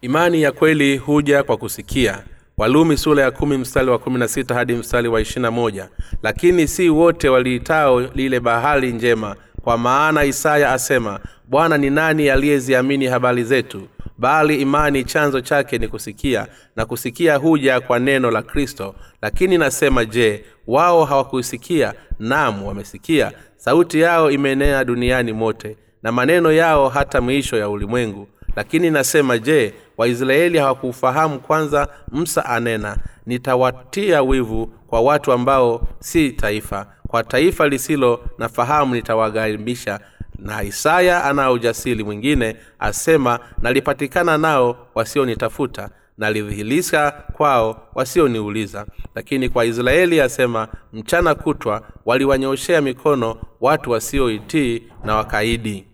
imani ya kweli huja kwa kusikia. Walumi sura ya kumi mstari wa kumi na sita hadi mstari wa ishirina moja. Lakini si wote waliitao lile bahari njema kwa maana isaya asema bwana ni nani aliyeziamini habari zetu? Bali imani chanzo chake ni kusikia na kusikia huja kwa neno la kristo. Lakini nasema je wao hawakusikia nam wamesikia. Sauti yao imeenea duniani mote na maneno yao hata mwisho ya ulimwengu lakini nasema je waisraeli hawakufahamu kwanza msa anena? Nitawatia wivu kwa watu ambao si taifa. Kwa taifa lisilo na fahamu nitawagharibisha na isaya anao ujasiri mwingine asema nalipatikana nao wasionitafuta nalidhihirisha kwao wasioniuliza. Lakini kwa israeli asema mchana kutwa waliwanyoshea mikono watu wasioitii na wakaidi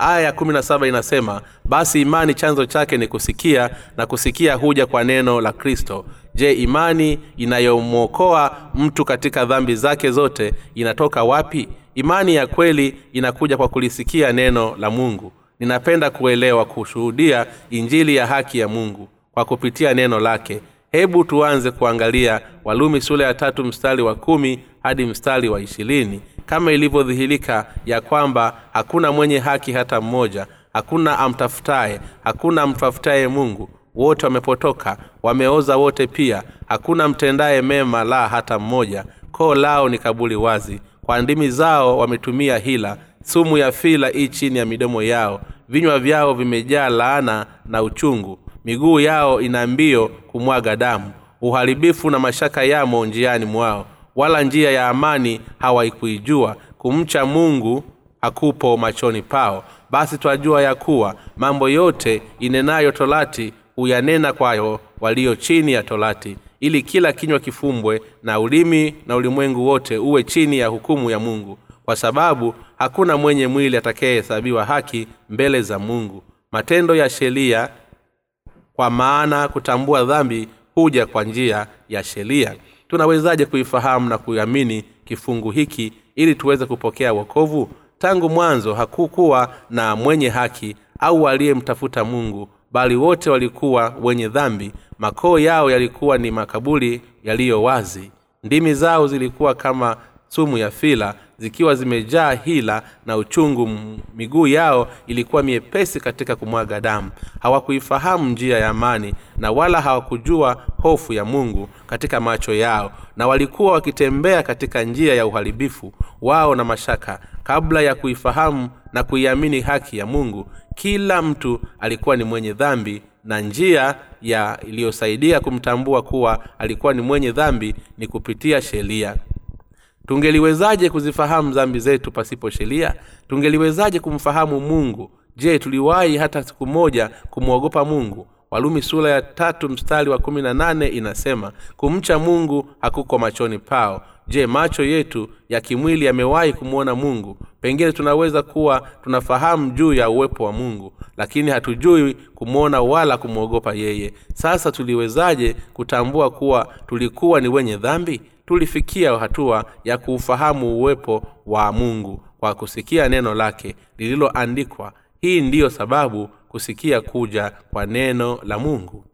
aya ya kumi na saba inasema basi imani chanzo chake ni kusikia na kusikia huja kwa neno la kristo. Je imani inayomwokoa mtu katika dhambi zake zote inatoka wapi? Imani ya kweli inakuja kwa kulisikia neno la mungu. Ninapenda kuelewa kushuhudia injili ya haki ya mungu kwa kupitia neno lake. Hebu tuanze kuangalia walumi sura ya tatu mstari wa kumi hadi mstari wa ishirini kama ilivyodhihirika ya kwamba hakuna mwenye haki hata mmoja hakuna amtafutaye hakuna amtafutaye mungu wote wamepotoka wameoza wote pia hakuna mtendaye mema la hata mmoja. Koo lao ni kabuli wazi. Kwa ndimi zao wametumia hila. Sumu ya fila ii chini ya midomo yao. Vinywa vyao vimejaa laana na uchungu. Miguu yao ina mbio kumwaga damu. Uharibifu na mashaka yamo njiani mwao wala njia ya amani hawaikuijua. Kumcha mungu hakupo machoni pao. Basi twajua ya kuwa mambo yote inenayo torati huyanena kwayo walio chini ya torati ili kila kinywa kifumbwe na ulimi na ulimwengu wote uwe chini ya hukumu ya mungu. Kwa sababu hakuna mwenye mwili atakayehesabiwa haki mbele za mungu. Matendo ya sheria kwa maana kutambua dhambi huja kwa njia ya sheria tunawezaje kuifahamu na kuiamini kifungu hiki ili tuweze kupokea wokovu? Tangu mwanzo hakukuwa na mwenye haki au aliyemtafuta mungu bali wote walikuwa wenye dhambi. Makoo yao yalikuwa ni makaburi yaliyo wazi. Ndimi zao zilikuwa kama sumu ya fila zikiwa zimejaa hila na uchungu miguu yao ilikuwa miepesi katika kumwaga damu. Hawakuifahamu njia ya amani na wala hawakujua hofu ya mungu katika macho yao na walikuwa wakitembea katika njia ya uharibifu wao na mashaka. Kabla ya kuifahamu na kuiamini haki ya mungu kila mtu alikuwa ni mwenye dhambi na njia ya iliyosaidia kumtambua kuwa alikuwa ni mwenye dhambi ni kupitia sheria tungeliwezaje kuzifahamu dhambi zetu pasipo sheria? Tungeliwezaje kumfahamu mungu? Je tuliwahi hata siku moja kumwogopa mungu? Walumi sura ya tatu mstari wa kumi na nane inasema kumcha mungu hakuko machoni pao. Je macho yetu ya kimwili yamewahi kumwona mungu? Pengine tunaweza kuwa tunafahamu juu ya uwepo wa mungu lakini hatujui kumwona wala kumwogopa yeye. Sasa tuliwezaje kutambua kuwa tulikuwa ni wenye dhambi tulifikia hatua ya kuufahamu uwepo wa mungu kwa kusikia neno lake lililoandikwa. Hii ndiyo sababu kusikia kuja kwa neno la mungu.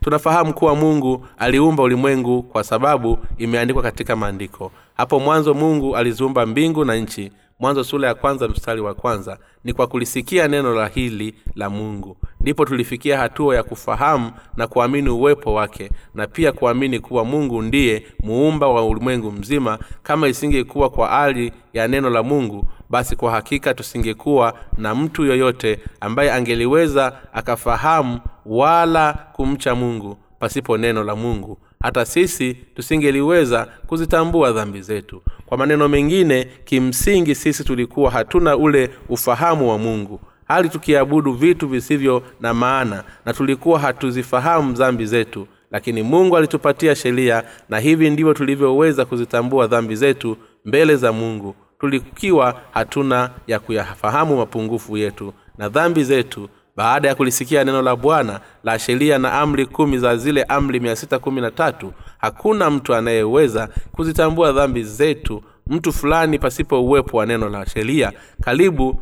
Tunafahamu kuwa mungu aliumba ulimwengu kwa sababu imeandikwa katika maandiko hapo mwanzo mungu aliziumba mbingu na nchi. Mwanzo sura ya kwanza mstari wa kwanza. Ni kwa kulisikia neno la hili la mungu. Ndipo tulifikia hatua ya kufahamu na kuamini uwepo wake na pia kuamini kuwa mungu ndiye muumba wa ulimwengu mzima. Kama isingekuwa kwa hali ya neno la mungu basi kwa hakika tusingekuwa na mtu yoyote ambaye angeliweza akafahamu wala kumcha mungu pasipo neno la mungu hata sisi tusingeliweza kuzitambua dhambi zetu. Kwa maneno mengine kimsingi sisi tulikuwa hatuna ule ufahamu wa mungu. Hali tukiabudu vitu visivyo na maana na tulikuwa hatuzifahamu dhambi zetu. Lakini mungu alitupatia sheria na hivi ndivyo tulivyoweza kuzitambua dhambi zetu mbele za mungu. Tulikiwa hatuna ya kuyafahamu mapungufu yetu na dhambi zetu baada ya kulisikia neno la bwana la sheria na amri kumi za zile amri mia sita kumi na tatu hakuna mtu anayeweza kuzitambua dhambi zetu mtu fulani pasipo uwepo wa neno la sheria. Karibu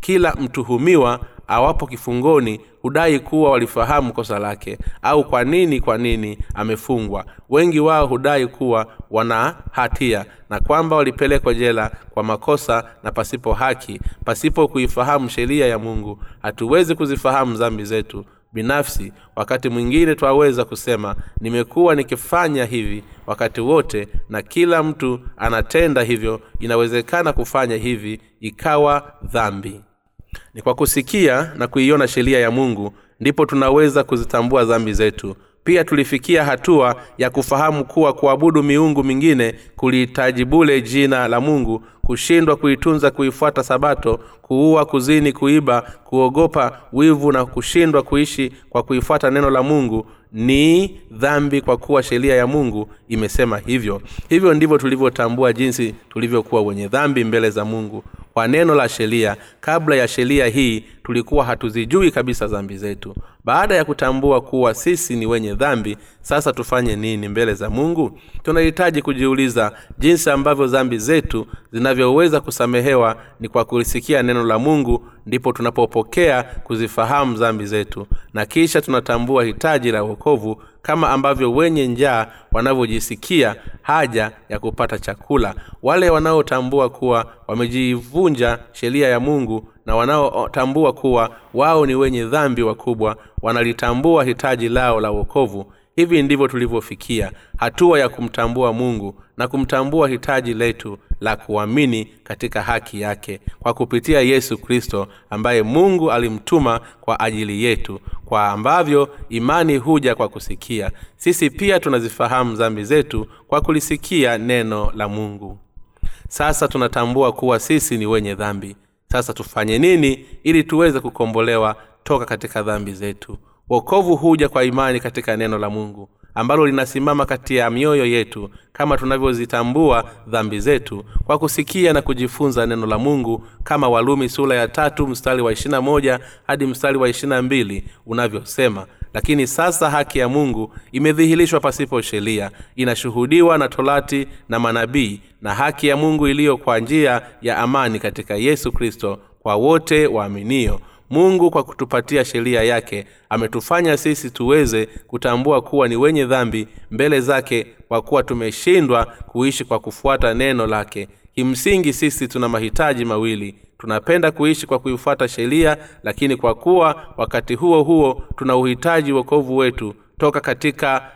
kila mtuhumiwa awapo kifungoni hudai kuwa walifahamu kosa lake au kwa nini kwa nini amefungwa. Wengi wao hudai kuwa wana hatia na kwamba walipelekwa jela kwa makosa na pasipo haki pasipo kuifahamu sheria ya mungu. Hatuwezi kuzifahamu dhambi zetu. Binafsi wakati mwingine twaweza kusema nimekuwa nikifanya hivi wakati wote na kila mtu anatenda hivyo inawezekana kufanya hivi ikawa dhambi ni kwa kusikia na kuiona sheria ya mungu ndipo tunaweza kuzitambua dhambi zetu. Pia tulifikia hatua ya kufahamu kuwa kuabudu miungu mingine kulihitaji bule jina la mungu kushindwa kuitunza kuifuata sabato kuua kuzini kuiba kuogopa wivu na kushindwa kuishi kwa kuifuata neno la mungu ni dhambi kwa kuwa sheria ya mungu imesema hivyo. Hivyo ndivyo tulivyotambua jinsi tulivyokuwa wenye dhambi mbele za mungu kwa neno la sheria. Kabla ya sheria hii tulikuwa hatuzijui kabisa dhambi zetu. Baada ya kutambua kuwa sisi ni wenye dhambi sasa tufanye nini mbele za mungu? Tunahitaji kujiuliza jinsi ambavyo dhambi zetu zinavyoweza kusamehewa ni kwa kulisikia neno la mungu ndipo tunapopokea kuzifahamu dhambi zetu. Na kisha tunatambua hitaji la uokovu kama ambavyo wenye njaa wanavyojisikia haja ya kupata chakula. Wale wanaotambua kuwa wamejivunja sheria ya mungu na wanaotambua kuwa wao ni wenye dhambi wakubwa wanalitambua hitaji lao la uokovu hivi ndivyo tulivyofikia hatua ya kumtambua mungu na kumtambua hitaji letu la kuamini katika haki yake kwa kupitia yesu kristo ambaye mungu alimtuma kwa ajili yetu kwa ambavyo imani huja kwa kusikia. Sisi pia tunazifahamu dhambi zetu kwa kulisikia neno la mungu. Sasa tunatambua kuwa sisi ni wenye dhambi. Sasa tufanye nini ili tuweze kukombolewa toka katika dhambi zetu wokovu huja kwa imani katika neno la mungu ambalo linasimama kati ya mioyo yetu kama tunavyozitambua dhambi zetu kwa kusikia na kujifunza neno la mungu kama walumi sura ya tatu mstari wa ishirina moja hadi mstari wa ishirina mbili unavyosema. Lakini sasa haki ya mungu imedhihirishwa pasipo sheria inashuhudiwa na torati na manabii na haki ya mungu iliyo kwa njia ya amani katika yesu kristo kwa wote waaminio mungu kwa kutupatia sheria yake ametufanya sisi tuweze kutambua kuwa ni wenye dhambi mbele zake kwa kuwa tumeshindwa kuishi kwa kufuata neno lake. Kimsingi sisi tuna mahitaji mawili. Tunapenda kuishi kwa kuifuata sheria lakini kwa kuwa wakati huo huo tuna uhitaji wokovu wetu toka katika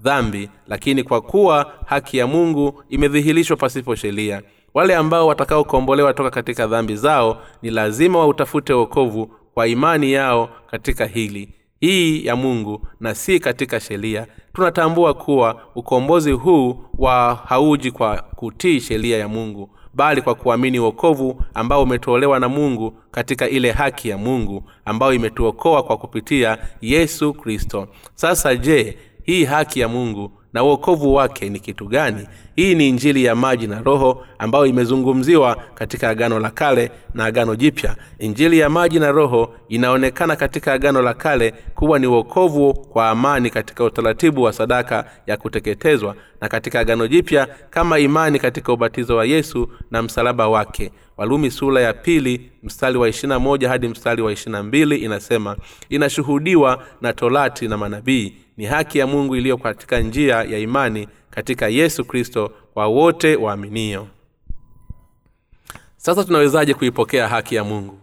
dhambi lakini kwa kuwa haki ya mungu imedhihirishwa pasipo sheria. Wale ambao watakaokombolewa toka katika dhambi zao ni lazima wautafute wokovu kwa imani yao katika hili hii ya mungu na si katika sheria. Tunatambua kuwa ukombozi huu wa hauji kwa kutii sheria ya mungu bali kwa kuamini wokovu ambao umetolewa na mungu katika ile haki ya mungu ambayo imetuokoa kwa kupitia yesu kristo. Sasa je hii haki ya mungu na uokovu wake ni kitu gani? Hii ni injili ya maji na roho ambayo imezungumziwa katika agano la kale na agano jipya. Injili ya maji na roho inaonekana katika agano la kale kuwa ni uokovu kwa amani katika utaratibu wa sadaka ya kuteketezwa na katika agano jipya kama imani katika ubatizo wa yesu na msalaba wake walumi sura ya pili mstari wa ishirina moja hadi mstari wa ishirina mbili inasema inashuhudiwa na torati na manabii. Ni haki ya mungu iliyo katika njia ya imani katika yesu kristo kwa wote waaminio. Sasa tunawezaje kuipokea haki ya mungu?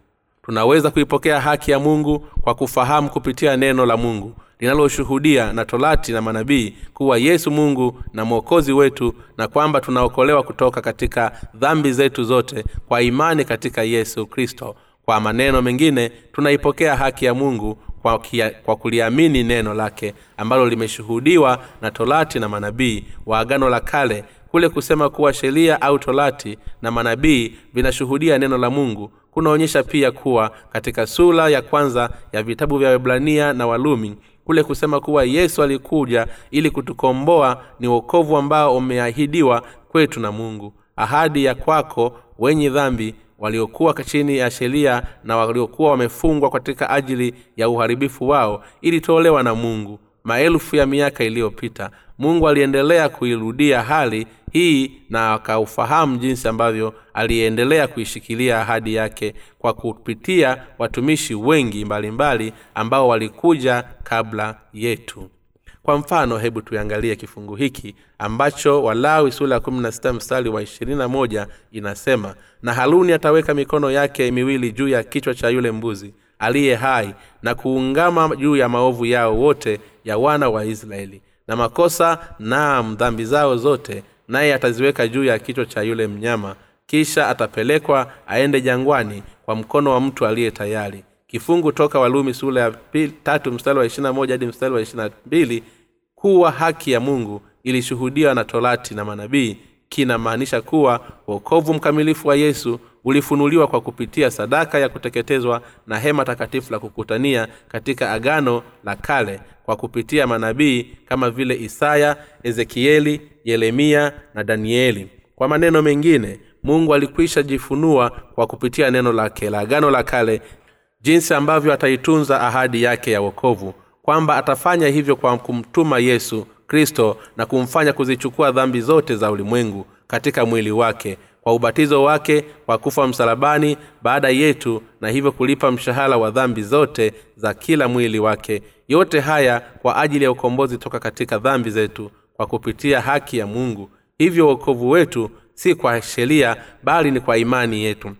Tunaweza kuipokea haki ya mungu kwa kufahamu kupitia neno la mungu linaloshuhudia na torati na manabii kuwa yesu mungu na mwokozi wetu na kwamba tunaokolewa kutoka katika dhambi zetu zote kwa imani katika yesu kristo. Kwa maneno mengine tunaipokea haki ya mungu kwa, kia, kwa kuliamini neno lake ambalo limeshuhudiwa na torati na manabii wa agano la kale. Kule kusema kuwa sheria au torati na manabii vinashuhudia neno la mungu kunaonyesha pia kuwa katika sura ya kwanza ya vitabu vya webrania na walumi kule kusema kuwa yesu alikuja ili kutukomboa ni wokovu ambao umeahidiwa kwetu na mungu. Ahadi ya kwako wenye dhambi waliokuwa chini ya sheria na waliokuwa wamefungwa katika ajili ya uharibifu wao ilitolewa na mungu maelfu ya miaka iliyopita mungu aliendelea kuirudia hali hii na akaufahamu jinsi ambavyo aliendelea kuishikilia ahadi yake kwa kupitia watumishi wengi mbalimbali mbali ambao walikuja kabla yetu. Kwa mfano hebu tuangalie kifungu hiki ambacho walawi sura ya kumi na sita mstari wa ishirini na moja inasema na haruni ataweka mikono yake miwili juu ya kichwa cha yule mbuzi aliye hai na kuungama juu ya maovu yao wote ya wana wa israeli na makosa naam dhambi zao zote naye ataziweka juu ya kichwa cha yule mnyama. Kisha atapelekwa aende jangwani kwa mkono wa mtu aliye tayari. Kifungu toka walumi sura ya tatu mstari wa ishirina moja hadi mstari wa ishirina mbili kuwa haki ya mungu ilishuhudiwa na torati na manabii. Kinamaanisha kuwa uokovu mkamilifu wa yesu ulifunuliwa kwa kupitia sadaka ya kuteketezwa na hema takatifu la kukutania katika agano la kale kwa kupitia manabii kama vile isaya ezekieli yeremia na danieli. Kwa maneno mengine mungu alikwisha jifunua kwa kupitia neno lake la agano la kale jinsi ambavyo ataitunza ahadi yake ya wokovu kwamba atafanya hivyo kwa kumtuma yesu kristo na kumfanya kuzichukua dhambi zote za ulimwengu katika mwili wake kwa ubatizo wake kwa kufa msalabani baada yetu na hivyo kulipa mshahara wa dhambi zote za kila mwili wake. Yote haya kwa ajili ya ukombozi toka katika dhambi zetu kwa kupitia haki ya mungu. Hivyo uokovu wetu si kwa sheria bali ni kwa imani yetu.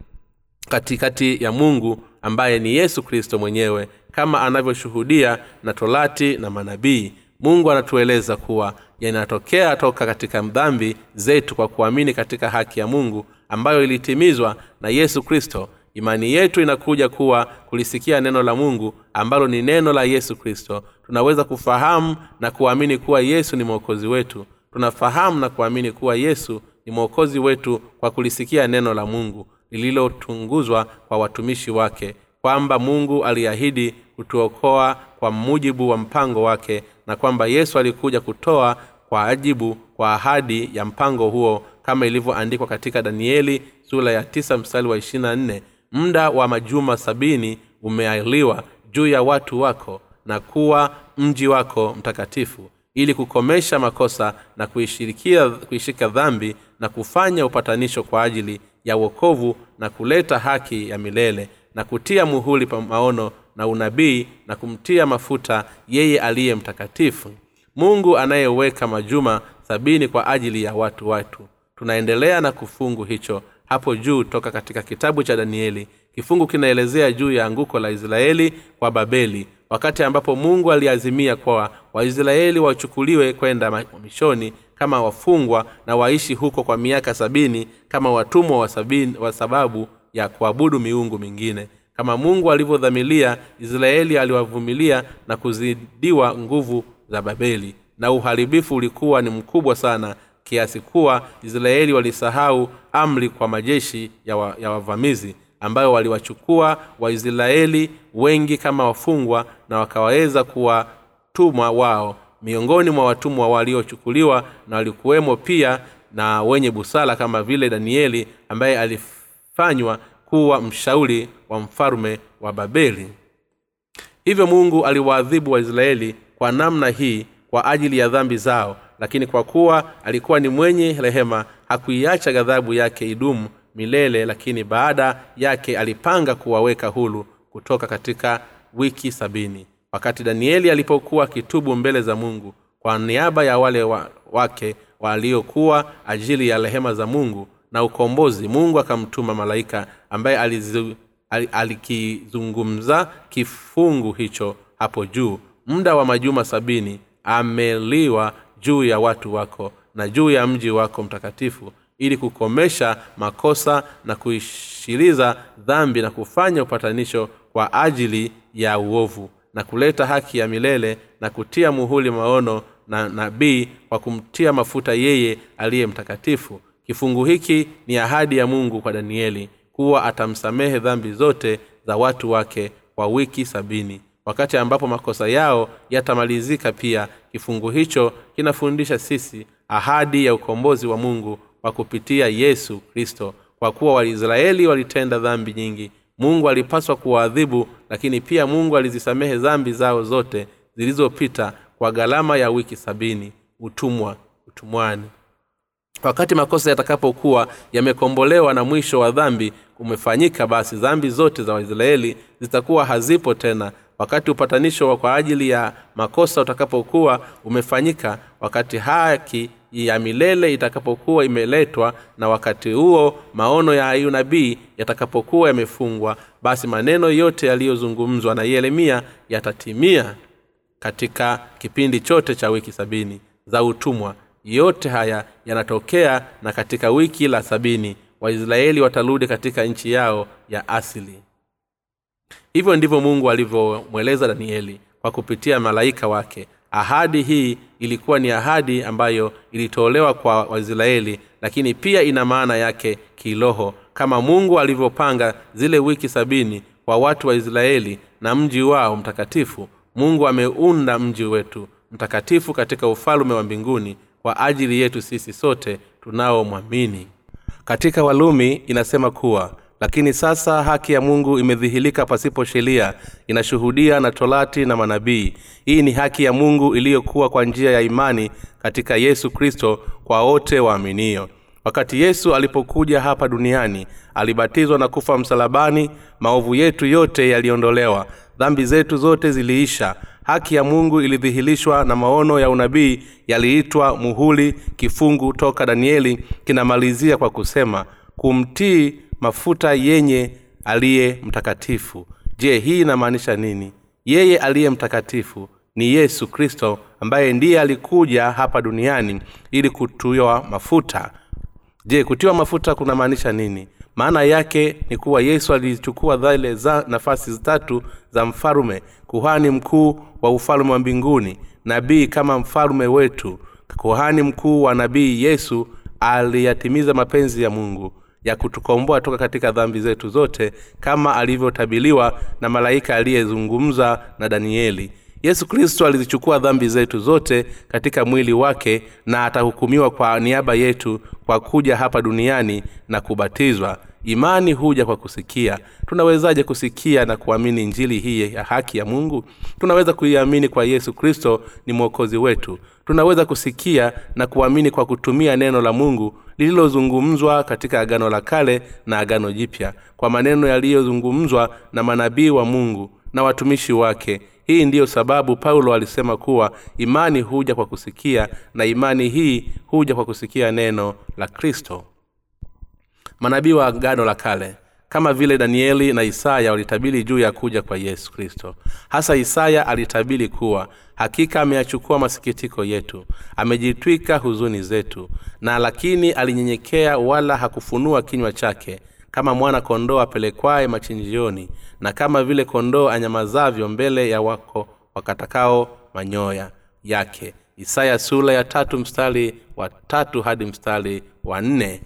Katikati ya mungu ambaye ni yesu kristo mwenyewe kama anavyoshuhudia na torati na manabii mungu anatueleza kuwa yanatokea toka katika dhambi zetu kwa kuamini katika haki ya mungu ambayo ilitimizwa na yesu kristo. Imani yetu inakuja kuwa kulisikia neno la mungu ambalo ni neno la yesu kristo. Tunaweza kufahamu na kuamini kuwa yesu ni mwokozi wetu. Tunafahamu na kuamini kuwa yesu ni mwokozi wetu kwa kulisikia neno la mungu lililotunguzwa kwa watumishi wake kwamba mungu aliahidi kutuokoa kwa mujibu wa mpango wake na kwamba yesu alikuja kutoa kwa ajibu kwa ahadi ya mpango huo kama ilivyoandikwa katika danieli sura ya tisa mstari wa ishirina nne muda wa majuma sabini umealiwa juu ya watu wako na kuwa mji wako mtakatifu ili kukomesha makosa na kuishirikia kuishika dhambi na kufanya upatanisho kwa ajili ya uokovu na kuleta haki ya milele na kutia muhuli pa maono na unabii na kumtia mafuta yeye aliye mtakatifu. Mungu anayeweka majuma sabini kwa ajili ya watu watu tunaendelea na kifungu hicho hapo juu toka katika kitabu cha danieli. Kifungu kinaelezea juu ya anguko la israeli kwa babeli wakati ambapo mungu aliazimia kwa waisraeli wachukuliwe kwenda mamishoni kama wafungwa na waishi huko kwa miaka sabini kama watumwa wa, sabini, wa sababu ya kuabudu miungu mingine kama mungu alivyodhamilia israeli aliwavumilia na kuzidiwa nguvu za babeli. Na uharibifu ulikuwa ni mkubwa sana kiasi kuwa israeli walisahau amri kwa majeshi ya, wa, ya wavamizi ambayo waliwachukua waisraeli wengi kama wafungwa na wakawaweza kuwatumwa wao miongoni mwa watumwa waliochukuliwa na walikuwemo pia na wenye busara kama vile danieli ambaye alifanywa kuwa mshauri wa mfalume wa babeli. Hivyo mungu aliwaadhibu waisraeli kwa namna hii kwa ajili ya dhambi zao lakini kwa kuwa alikuwa ni mwenye rehema hakuiacha ghadhabu yake idumu milele lakini baada yake alipanga kuwaweka hulu kutoka katika wiki sabini. Wakati danieli alipokuwa akitubu mbele za mungu kwa niaba ya wale wa, wake waliokuwa ajili ya rehema za mungu na ukombozi. Mungu akamtuma malaika ambaye alizu, al, alikizungumza kifungu hicho hapo juu. Muda wa majuma sabini ameliwa juu ya watu wako na juu ya mji wako mtakatifu ili kukomesha makosa na kuishiriza dhambi na kufanya upatanisho kwa ajili ya uovu na kuleta haki ya milele na kutia muhuli maono na nabii kwa kumtia mafuta yeye aliye mtakatifu kifungu hiki ni ahadi ya mungu kwa danieli kuwa atamsamehe dhambi zote za watu wake kwa wiki sabini wakati ambapo makosa yao yatamalizika pia. Kifungu hicho kinafundisha sisi ahadi ya ukombozi wa mungu kwa kupitia yesu kristo. Kwa kuwa waisraeli walitenda dhambi nyingi mungu alipaswa kuwaadhibu lakini pia mungu alizisamehe dhambi zao zote zilizopita kwa gharama ya wiki sabini. Utumwa utumwani wakati makosa yatakapokuwa yamekombolewa na mwisho wa dhambi umefanyika basi dhambi zote za waisraeli zitakuwa hazipo tena. Wakati upatanisho kwa ajili ya makosa utakapokuwa umefanyika wakati haki ya milele itakapokuwa imeletwa na wakati huo maono ya ayunabii yatakapokuwa yamefungwa basi maneno yote yaliyozungumzwa na yeremia yatatimia katika kipindi chote cha wiki sabini za utumwa yote haya yanatokea na katika wiki la sabini waisraeli watarudi katika nchi yao ya asili. Hivyo ndivyo mungu alivyomweleza danieli kwa kupitia malaika wake. Ahadi hii ilikuwa ni ahadi ambayo ilitolewa kwa waisraeli lakini pia ina maana yake kiroho. Kama mungu alivyopanga zile wiki sabini kwa watu wa israeli na mji wao mtakatifu mungu ameunda mji wetu mtakatifu katika ufalume wa mbinguni kwa ajili yetu sisi sote tunaomwamini. Katika walumi inasema kuwa lakini sasa haki ya mungu imedhihirika pasipo sheria inashuhudia na torati na manabii. Hii ni haki ya mungu iliyokuwa kwa njia ya imani katika yesu kristo kwa wote waaminio. Wakati yesu alipokuja hapa duniani alibatizwa na kufa msalabani maovu yetu yote yaliondolewa dhambi zetu zote ziliisha haki ya mungu ilidhihirishwa na maono ya unabii yaliitwa muhuli kifungu toka danieli kinamalizia kwa kusema kumtii mafuta yenye aliye mtakatifu. Je hii inamaanisha nini? Yeye aliye mtakatifu ni yesu kristo ambaye ndiye alikuja hapa duniani ili kutiwa mafuta. Je kutiwa mafuta kunamaanisha nini maana yake ni kuwa yesu alichukua zile za nafasi tatu za mfalume kuhani mkuu wa ufalume wa mbinguni nabii kama mfalume wetu. Kuhani mkuu wa nabii yesu aliyatimiza mapenzi ya mungu ya kutukomboa toka katika dhambi zetu zote kama alivyotabiliwa na malaika aliyezungumza na danieli. Yesu kristo alizichukua dhambi zetu zote katika mwili wake na atahukumiwa kwa niaba yetu kwa kuja hapa duniani na kubatizwa imani huja kwa kusikia. Tunawezaje kusikia na kuamini njili hii ya haki ya mungu? Tunaweza kuiamini kwa yesu kristo ni mwokozi wetu. Tunaweza kusikia na kuamini kwa kutumia neno la mungu lililozungumzwa katika agano la kale na agano jipya. Kwa maneno yaliyozungumzwa na manabii wa mungu na watumishi wake. Hii ndiyo sababu paulo alisema kuwa imani huja kwa kusikia na imani hii huja kwa kusikia neno la kristo manabii wa agano la kale kama vile danieli na isaya walitabili juu ya kuja kwa yesu kristo. Hasa isaya alitabili kuwa hakika ameyachukua masikitiko yetu amejitwika huzuni zetu na lakini alinyenyekea wala hakufunua kinywa chake kama mwana kondoo apelekwaye machinjioni na kama vile kondoo anyamazavyo mbele ya wako wakatakao manyoya yake. Isaya sula ya tatu mstari wa tatu hadi mstari wa nne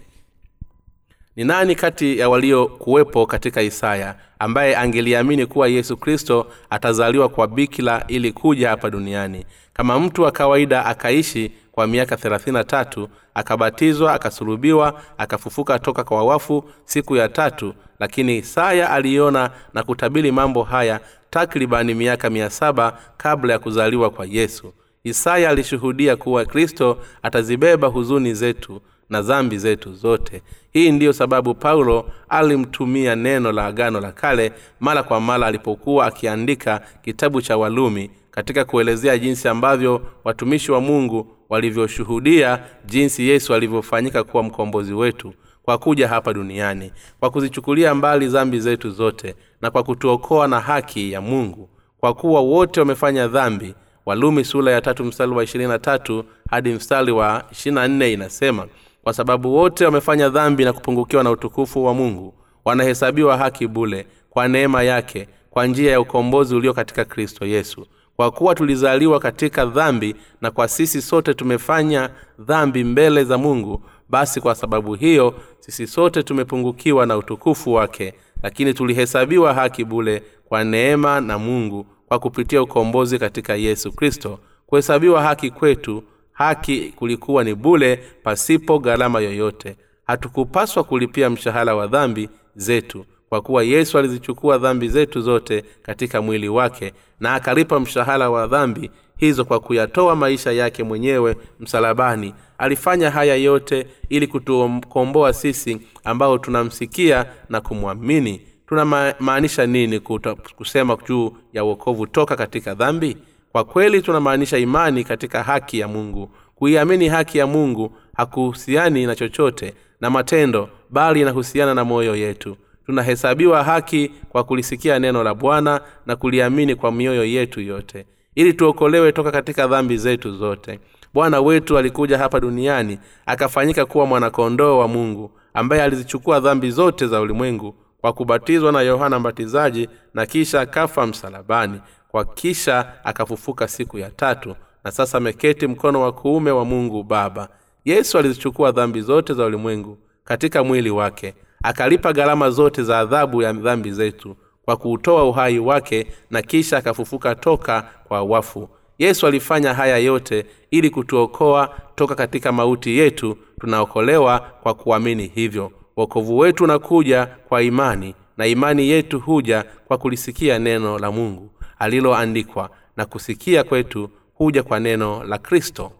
ni nani kati ya waliokuwepo katika isaya ambaye angeliamini kuwa yesu kristo atazaliwa kwa bikila ili kuja hapa duniani? Kama mtu wa kawaida akaishi kwa miaka thelathini na tatu akabatizwa akasulubiwa akafufuka toka kwa wafu siku ya tatu lakini isaya aliona na kutabili mambo haya takribani miaka mia saba kabla ya kuzaliwa kwa yesu. Isaya alishuhudia kuwa kristo atazibeba huzuni zetu na dhambi zetu zote. Hii ndiyo sababu paulo alimtumia neno la agano la kale mara kwa mara alipokuwa akiandika kitabu cha walumi katika kuelezea jinsi ambavyo watumishi wa mungu walivyoshuhudia jinsi yesu alivyofanyika kuwa mkombozi wetu kwa kuja hapa duniani kwa kuzichukulia mbali dhambi zetu zote na kwa kutuokoa na haki ya mungu. Kwa kuwa wote wamefanya dhambi walumi sula ya tatu mstari wa ishirini na tatu hadi mstari wa ishiri na nne inasema kwa sababu wote wamefanya dhambi na kupungukiwa na utukufu wa mungu wanahesabiwa haki bule kwa neema yake kwa njia ya ukombozi ulio katika kristo yesu. Kwa kuwa tulizaliwa katika dhambi na kwa sisi sote tumefanya dhambi mbele za mungu basi kwa sababu hiyo sisi sote tumepungukiwa na utukufu wake. Lakini tulihesabiwa haki bule kwa neema na mungu kwa kupitia ukombozi katika yesu kristo. Kuhesabiwa haki kwetu haki kulikuwa ni bule pasipo gharama yoyote. Hatukupaswa kulipia mshahara wa dhambi zetu kwa kuwa yesu alizichukua dhambi zetu zote katika mwili wake na akalipa mshahara wa dhambi hizo kwa kuyatoa maisha yake mwenyewe msalabani. Alifanya haya yote ili kutukomboa sisi ambao tunamsikia na kumwamini. Tunamaanisha nini kuta, kusema juu ya uokovu toka katika dhambi kwa kweli tunamaanisha imani katika haki ya mungu. Kuiamini haki ya mungu hakuhusiani na chochote na matendo bali inahusiana na moyo yetu. Tunahesabiwa haki kwa kulisikia neno la bwana na kuliamini kwa mioyo yetu yote. Ili tuokolewe toka katika dhambi zetu zote. Bwana wetu alikuja hapa duniani akafanyika kuwa mwanakondoo wa mungu ambaye alizichukua dhambi zote za ulimwengu kwa kubatizwa na yohana mbatizaji na kisha akafa msalabani kwa kisha akafufuka siku ya tatu na sasa ameketi mkono wa kuume wa mungu baba. Yesu alizichukua dhambi zote za ulimwengu katika mwili wake akalipa gharama zote za adhabu ya dhambi zetu kwa kuutoa uhai wake na kisha akafufuka toka kwa wafu. Yesu alifanya haya yote ili kutuokoa toka katika mauti yetu tunaokolewa kwa kuamini hivyo. Wokovu wetu unakuja kwa imani na imani yetu huja kwa kulisikia neno la mungu aliloandikwa na kusikia kwetu huja kwa neno la kristo.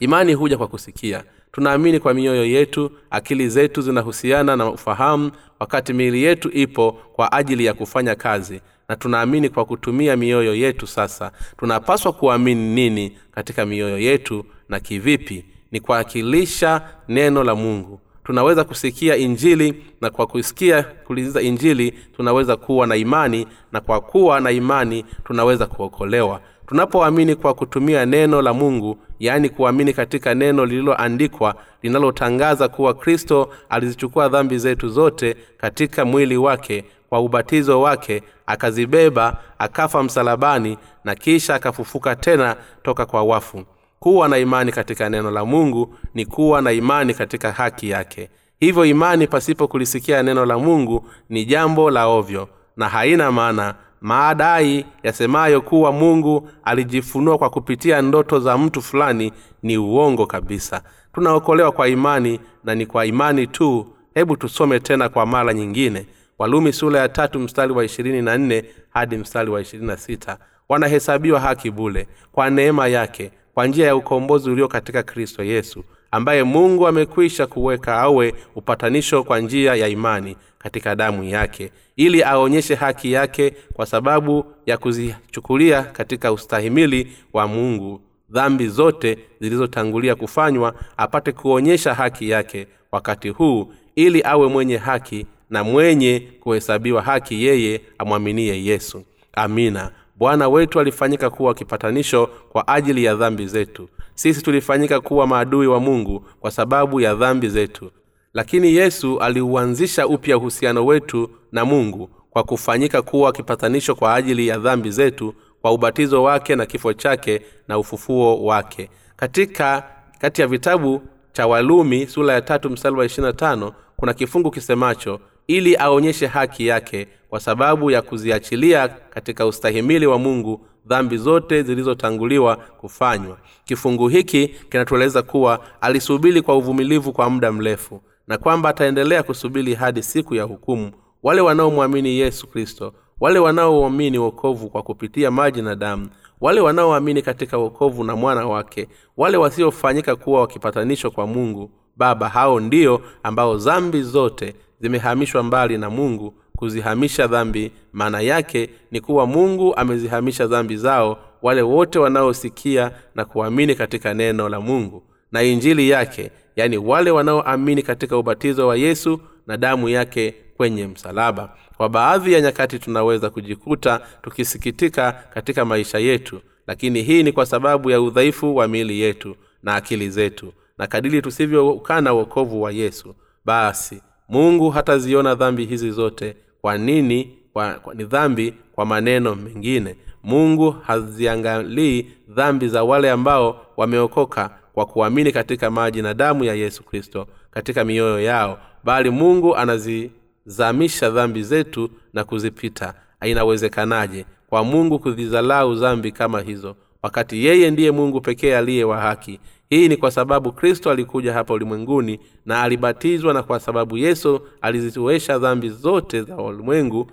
Imani huja kwa kusikia. Tunaamini kwa mioyo yetu akili zetu zinahusiana na ufahamu wakati miili yetu ipo kwa ajili ya kufanya kazi na tunaamini kwa kutumia mioyo yetu sasa. Tunapaswa kuamini nini katika mioyo yetu na kivipi? Ni kuakilisha neno la mungu tunaweza kusikia injili na kwa kusikia kuliziza injili tunaweza kuwa na imani na kwa kuwa na imani tunaweza kuokolewa. Tunapoamini kwa kutumia neno la mungu yaani kuamini katika neno lililoandikwa linalotangaza kuwa kristo alizichukua dhambi zetu zote katika mwili wake kwa ubatizo wake akazibeba akafa msalabani na kisha akafufuka tena toka kwa wafu kuwa na imani katika neno la mungu ni kuwa na imani katika haki yake. Hivyo imani pasipo kulisikia neno la mungu ni jambo la ovyo na haina maana maadai yasemayo kuwa mungu alijifunua kwa kupitia ndoto za mtu fulani ni uongo kabisa. Tunaokolewa kwa imani na ni kwa imani tu hebu tusome tena kwa mara nyingine. Walumi sura ya tatu mstari wa ishirini na nne hadi mstari wa ishirini na sita. Wanahesabiwa haki bule kwa neema yake kwa njia ya ukombozi ulio katika kristo yesu ambaye mungu amekwisha kuweka awe upatanisho kwa njia ya imani katika damu yake ili aonyeshe haki yake kwa sababu ya kuzichukulia katika ustahimili wa mungu. Dhambi zote zilizotangulia kufanywa apate kuonyesha haki yake wakati huu ili awe mwenye haki na mwenye kuhesabiwa haki yeye amwaminie yesu. Amina bwana wetu alifanyika kuwa kipatanisho kwa ajili ya dhambi zetu. Sisi tulifanyika kuwa maadui wa mungu kwa sababu ya dhambi zetu. Lakini yesu aliuanzisha upya uhusiano wetu na mungu kwa kufanyika kuwa kipatanisho kwa ajili ya dhambi zetu kwa ubatizo wake na kifo chake na ufufuo wake. Katika kati ya vitabu cha walumi sura ya tatu msalwa 25 kuna kifungu kisemacho ili aonyeshe haki yake kwa sababu ya kuziachilia katika ustahimili wa mungu dhambi zote zilizotanguliwa kufanywa. Kifungu hiki kinatueleza kuwa alisubiri kwa uvumilivu kwa muda mrefu na kwamba ataendelea kusubiri hadi siku ya hukumu. Wale wanaomwamini yesu kristo wale wanaoamini wokovu kwa kupitia maji na damu wale wanaoamini katika wokovu na mwana wake wale wasiofanyika kuwa wakipatanishwa kwa mungu baba hao ndio ambao dhambi zote zimehamishwa mbali na mungu kuzihamisha dhambi. Maana yake ni kuwa mungu amezihamisha dhambi zao wale wote wanaosikia na kuamini katika neno la mungu. Na injili yake yaani wale wanaoamini katika ubatizo wa yesu na damu yake kwenye msalaba. Kwa baadhi ya nyakati tunaweza kujikuta tukisikitika katika maisha yetu lakini hii ni kwa sababu ya udhaifu wa miili yetu na akili zetu. Na kadili tusivyoukana uokovu wa yesu basi mungu hataziona dhambi hizi zote. Kwa nini? Kwa, kwa, ni dhambi kwa maneno mengine. Mungu haziangalii dhambi za wale ambao wameokoka kwa kuamini katika maji na damu ya yesu kristo katika mioyo yao bali mungu anazizamisha dhambi zetu na kuzipita. Inawezekanaje kwa mungu kuzizalau dhambi kama hizo wakati yeye ndiye mungu pekee aliye wa haki hii ni kwa sababu kristo alikuja hapa ulimwenguni na alibatizwa na kwa sababu yesu alizitowesha dhambi zote za ulimwengu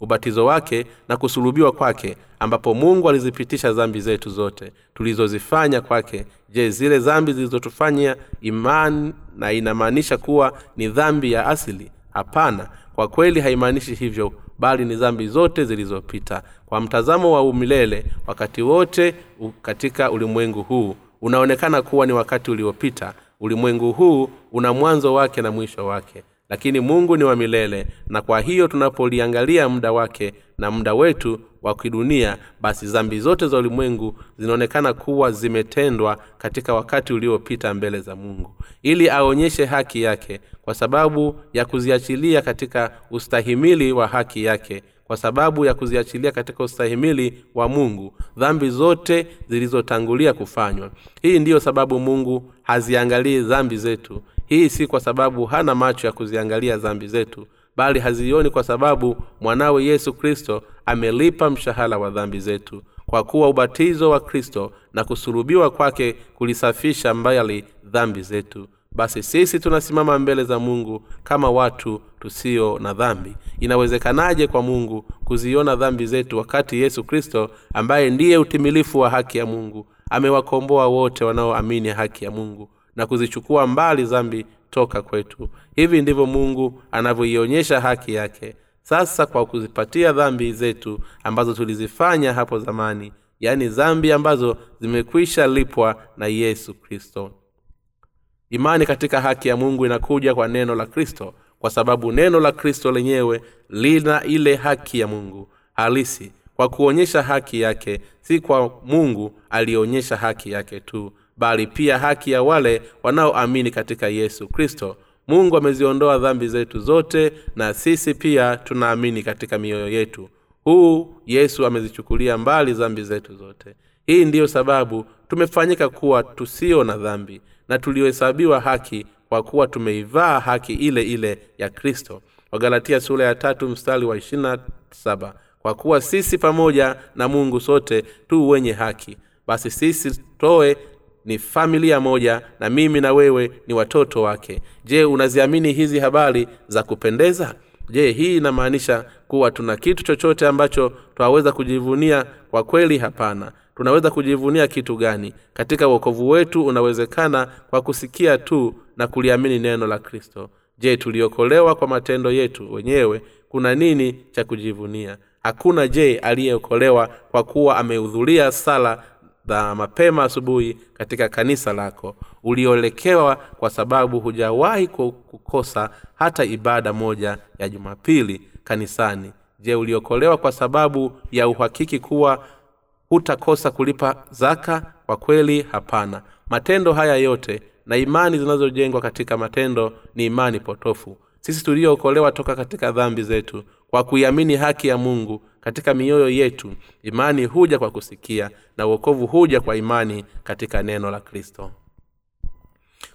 ubatizo wake na kusulubiwa kwake ambapo mungu alizipitisha zambi zetu zote tulizozifanya kwake. Je zile zambi zilizotufanya imani na inamaanisha kuwa ni dhambi ya asili? Hapana. Kwa kweli haimaanishi hivyo bali ni dhambi zote zilizopita. Kwa mtazamo wa umilele wakati wote katika ulimwengu huu unaonekana kuwa ni wakati uliopita. Ulimwengu huu una mwanzo wake na mwisho wake. Lakini mungu ni wa milele na kwa hiyo tunapoliangalia muda wake na muda wetu wa kidunia basi zambi zote za ulimwengu zinaonekana kuwa zimetendwa katika wakati uliopita mbele za mungu. Ili aonyeshe haki yake kwa sababu ya kuziachilia katika ustahimili wa haki yake kwa sababu ya kuziachilia katika ustahimili wa mungu dhambi zote zilizotangulia kufanywa. Hii ndiyo sababu mungu haziangalii dhambi zetu. Hii si kwa sababu hana macho ya kuziangalia dhambi zetu bali hazioni kwa sababu mwanawe yesu kristo amelipa mshahara wa dhambi zetu. Kwa kuwa ubatizo wa kristo na kusulubiwa kwake kulisafisha mbali dhambi zetu. Basi sisi tunasimama mbele za mungu kama watu tusio na dhambi. Inawezekanaje kwa mungu kuziona dhambi zetu wakati yesu kristo ambaye ndiye utimilifu wa haki ya mungu amewakomboa wote wanaoamini haki ya mungu na kuzichukua mbali dhambi toka kwetu? Hivi ndivyo mungu anavyoionyesha haki yake. Sasa kwa kuzipatia dhambi zetu ambazo tulizifanya hapo zamani yaani dhambi ambazo zimekwisha lipwa na yesu kristo. Imani katika haki ya mungu inakuja kwa neno la kristo kwa sababu neno la kristo lenyewe lina ile haki ya mungu halisi. Kwa kuonyesha haki yake si kwa mungu aliyeonyesha haki yake tu bali pia haki ya wale wanaoamini katika yesu kristo. Mungu ameziondoa dhambi zetu zote na sisi pia tunaamini katika mioyo yetu. Huu yesu amezichukulia mbali dhambi zetu zote. Hii ndiyo sababu tumefanyika kuwa tusio na dhambi na tuliohesabiwa haki kwa kuwa tumeivaa haki ile ile ya kristo. Wagalatia sura ya tatu mstari wa ishirina kwa kuwa sisi pamoja na mungu sote tu wenye haki. Basi sisi toe ni familia moja na mimi na wewe ni watoto wake. Je unaziamini hizi habari za kupendeza? Je hii inamaanisha kuwa tuna kitu chochote ambacho twaweza kujivunia kwa kweli? Hapana. Tunaweza kujivunia kitu gani? Katika uokovu wetu unawezekana kwa kusikia tu na kuliamini neno la kristo. Je tuliokolewa kwa matendo yetu wenyewe kuna nini cha kujivunia? Hakuna je aliyeokolewa kwa kuwa amehudhuria sala za mapema asubuhi katika kanisa lako? Uliolekewa kwa sababu hujawahi kukosa hata ibada moja ya jumapili kanisani. Je uliokolewa kwa sababu ya uhakiki kuwa hutakosa kulipa zaka? Kwa kweli hapana. Matendo haya yote na imani zinazojengwa katika matendo ni imani potofu. Sisi tuliookolewa toka katika dhambi zetu kwa kuiamini haki ya mungu katika mioyo yetu. Imani huja kwa kusikia na uokovu huja kwa imani katika neno la kristo.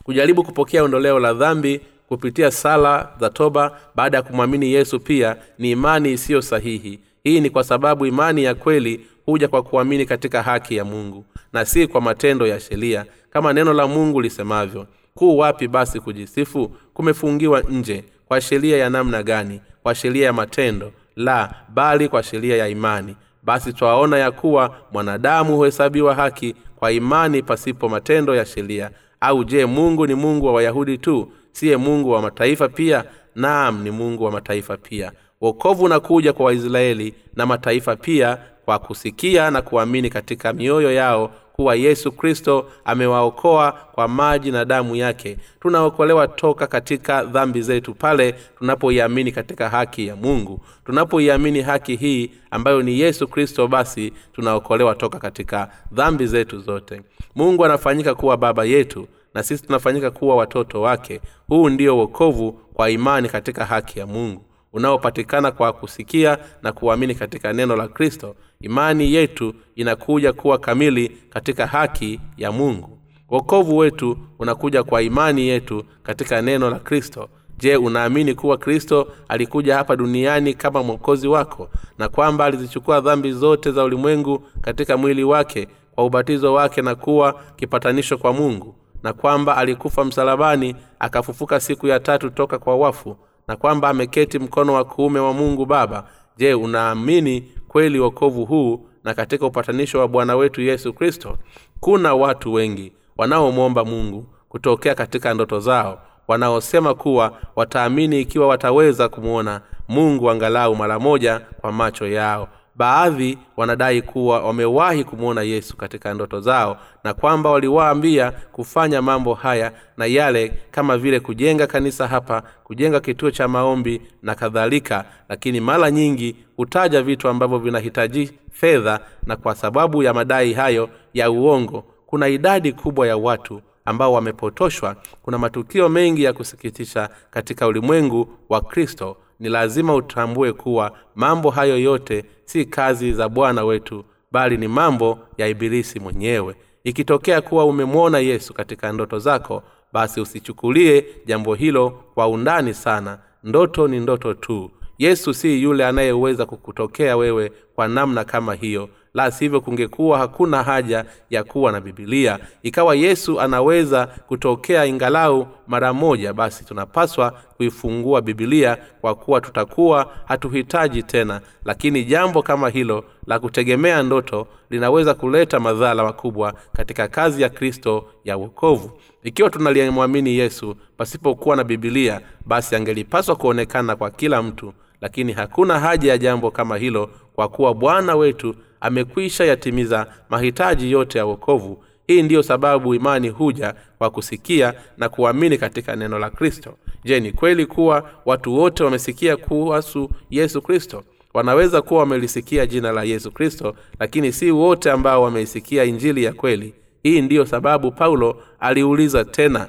Kujaribu kupokea ondoleo la dhambi kupitia sala za toba baada ya kumwamini yesu pia ni imani isiyo sahihi. Hii ni kwa sababu imani ya kweli huja kwa kuamini katika haki ya mungu na si kwa matendo ya sheria kama neno la mungu lisemavyo kuu wapi basi kujisifu? Kumefungiwa nje kwa sheria ya namna gani? Kwa sheria ya matendo? La bali kwa sheria ya imani. Basi twaona ya kuwa mwanadamu huhesabiwa haki kwa imani pasipo matendo ya sheria. Au je mungu ni mungu wa wayahudi tu? Siye mungu wa mataifa pia? Naam ni mungu wa mataifa pia. Wokovu unakuja kwa waisraeli na mataifa pia kwa kusikia na kuamini katika mioyo yao kuwa yesu kristo amewaokoa kwa maji na damu yake. Tunaokolewa toka katika dhambi zetu pale tunapoiamini katika haki ya mungu. Tunapoiamini haki hii ambayo ni yesu kristo basi tunaokolewa toka katika dhambi zetu zote. Mungu anafanyika kuwa baba yetu na sisi tunafanyika kuwa watoto wake. Huu ndio wokovu kwa imani katika haki ya mungu unaopatikana kwa kusikia na kuamini katika neno la kristo imani yetu inakuja kuwa kamili katika haki ya mungu. Wokovu wetu unakuja kwa imani yetu katika neno la kristo. Je unaamini kuwa kristo alikuja hapa duniani kama mwokozi wako na kwamba alizichukua dhambi zote za ulimwengu katika mwili wake kwa ubatizo wake na kuwa kipatanisho kwa mungu na kwamba alikufa msalabani akafufuka siku ya tatu toka kwa wafu na kwamba ameketi mkono wa kuume wa mungu baba. Je unaamini kweli wokovu huu na katika upatanisho wa bwana wetu yesu kristo? Kuna watu wengi wanaomwomba mungu kutokea katika ndoto zao wanaosema kuwa wataamini ikiwa wataweza kumwona mungu angalau mara moja kwa macho yao baadhi wanadai kuwa wamewahi kumwona yesu katika ndoto zao na kwamba waliwaambia kufanya mambo haya na yale kama vile kujenga kanisa hapa kujenga kituo cha maombi na kadhalika. Lakini mara nyingi hutaja vitu ambavyo vinahitaji fedha na kwa sababu ya madai hayo ya uongo kuna idadi kubwa ya watu ambao wamepotoshwa. Kuna matukio mengi ya kusikitisha katika ulimwengu wa kristo ni lazima utambue kuwa mambo hayo yote si kazi za bwana wetu bali ni mambo ya ibilisi mwenyewe. Ikitokea kuwa umemwona yesu katika ndoto zako basi usichukulie jambo hilo kwa undani sana. Ndoto ni ndoto tu. Yesu si yule anayeweza kukutokea wewe kwa namna kama hiyo la sivyo kungekuwa hakuna haja ya kuwa na bibilia ikawa yesu anaweza kutokea ingalau mara moja basi tunapaswa kuifungua bibilia kwa kuwa tutakuwa hatuhitaji tena. Lakini jambo kama hilo la kutegemea ndoto linaweza kuleta madhara makubwa katika kazi ya kristo ya uokovu ikiwa tunaliyemwamini yesu pasipokuwa na bibilia basi angelipaswa kuonekana kwa kila mtu. Lakini hakuna haja ya jambo kama hilo kwa kuwa bwana wetu amekwisha yatimiza mahitaji yote ya wokovu. Hii ndiyo sababu imani huja kwa kusikia na kuamini katika neno la kristo. Je ni kweli kuwa watu wote wamesikia kuhusu yesu kristo? Wanaweza kuwa wamelisikia jina la yesu kristo lakini si wote ambao wameisikia injili ya kweli. Hii ndiyo sababu paulo aliuliza tena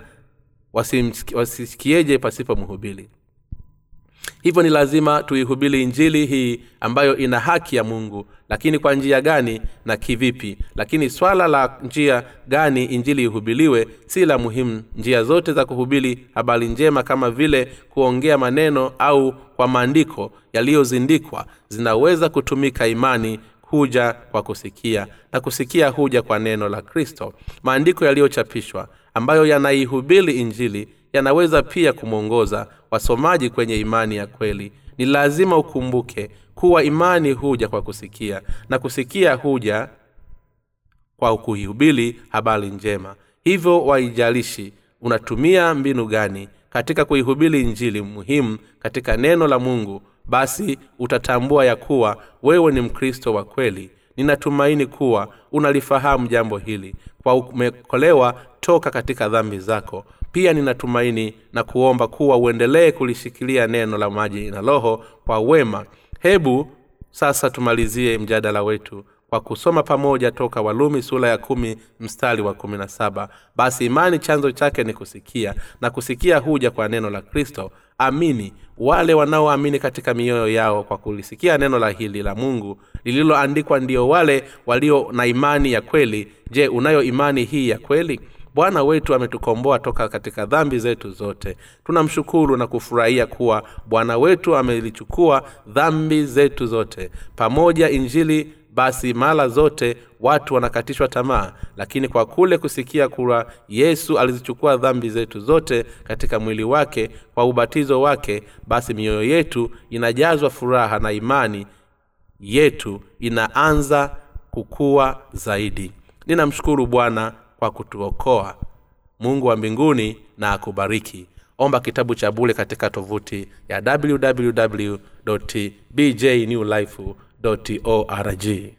wasisikieje pasipo mhubiri hivyo ni lazima tuihubiri injili hii ambayo ina haki ya mungu. Lakini kwa njia gani na kivipi? Lakini swala la njia gani injili ihubiliwe si la muhimu. Njia zote za kuhubiri habari njema kama vile kuongea maneno au kwa maandiko yaliyozindikwa zinaweza kutumika imani huja kwa kusikia na kusikia huja kwa neno la kristo. Maandiko yaliyochapishwa ambayo yanaihubiri injili yanaweza pia kumwongoza wasomaji kwenye imani ya kweli. Ni lazima ukumbuke kuwa imani huja kwa kusikia na kusikia huja kwa kuihubiri habari njema. Hivyo waijalishi unatumia mbinu gani katika kuihubiri injili muhimu katika neno la mungu? Basi utatambua ya kuwa wewe ni mkristo wa kweli. Ninatumaini kuwa unalifahamu jambo hili. Kwa umekolewa toka katika dhambi zako pia ninatumaini na kuomba kuwa uendelee kulishikilia neno la maji na roho kwa wema. Hebu sasa tumalizie mjadala wetu kwa kusoma pamoja toka walumi sura ya kumi mstari wa kumi na saba. Basi imani chanzo chake ni kusikia na kusikia huja kwa neno la kristo. Amini wale wanaoamini katika mioyo yao kwa kulisikia neno la hili la mungu lililoandikwa ndio wale walio na imani ya kweli. Je unayo imani hii ya kweli bwana wetu ametukomboa toka katika dhambi zetu zote. Tunamshukuru na kufurahia kuwa bwana wetu amelichukua dhambi zetu zote. Pamoja injili basi mara zote watu wanakatishwa tamaa. Lakini kwa kule kusikia kuwa yesu alizichukua dhambi zetu zote katika mwili wake kwa ubatizo wake basi mioyo yetu inajazwa furaha na imani yetu inaanza kukua zaidi. Ninamshukuru bwana kwa kutuokoa. Mungu wa mbinguni na akubariki. Omba kitabu cha bule katika tovuti ya www bjnewlife org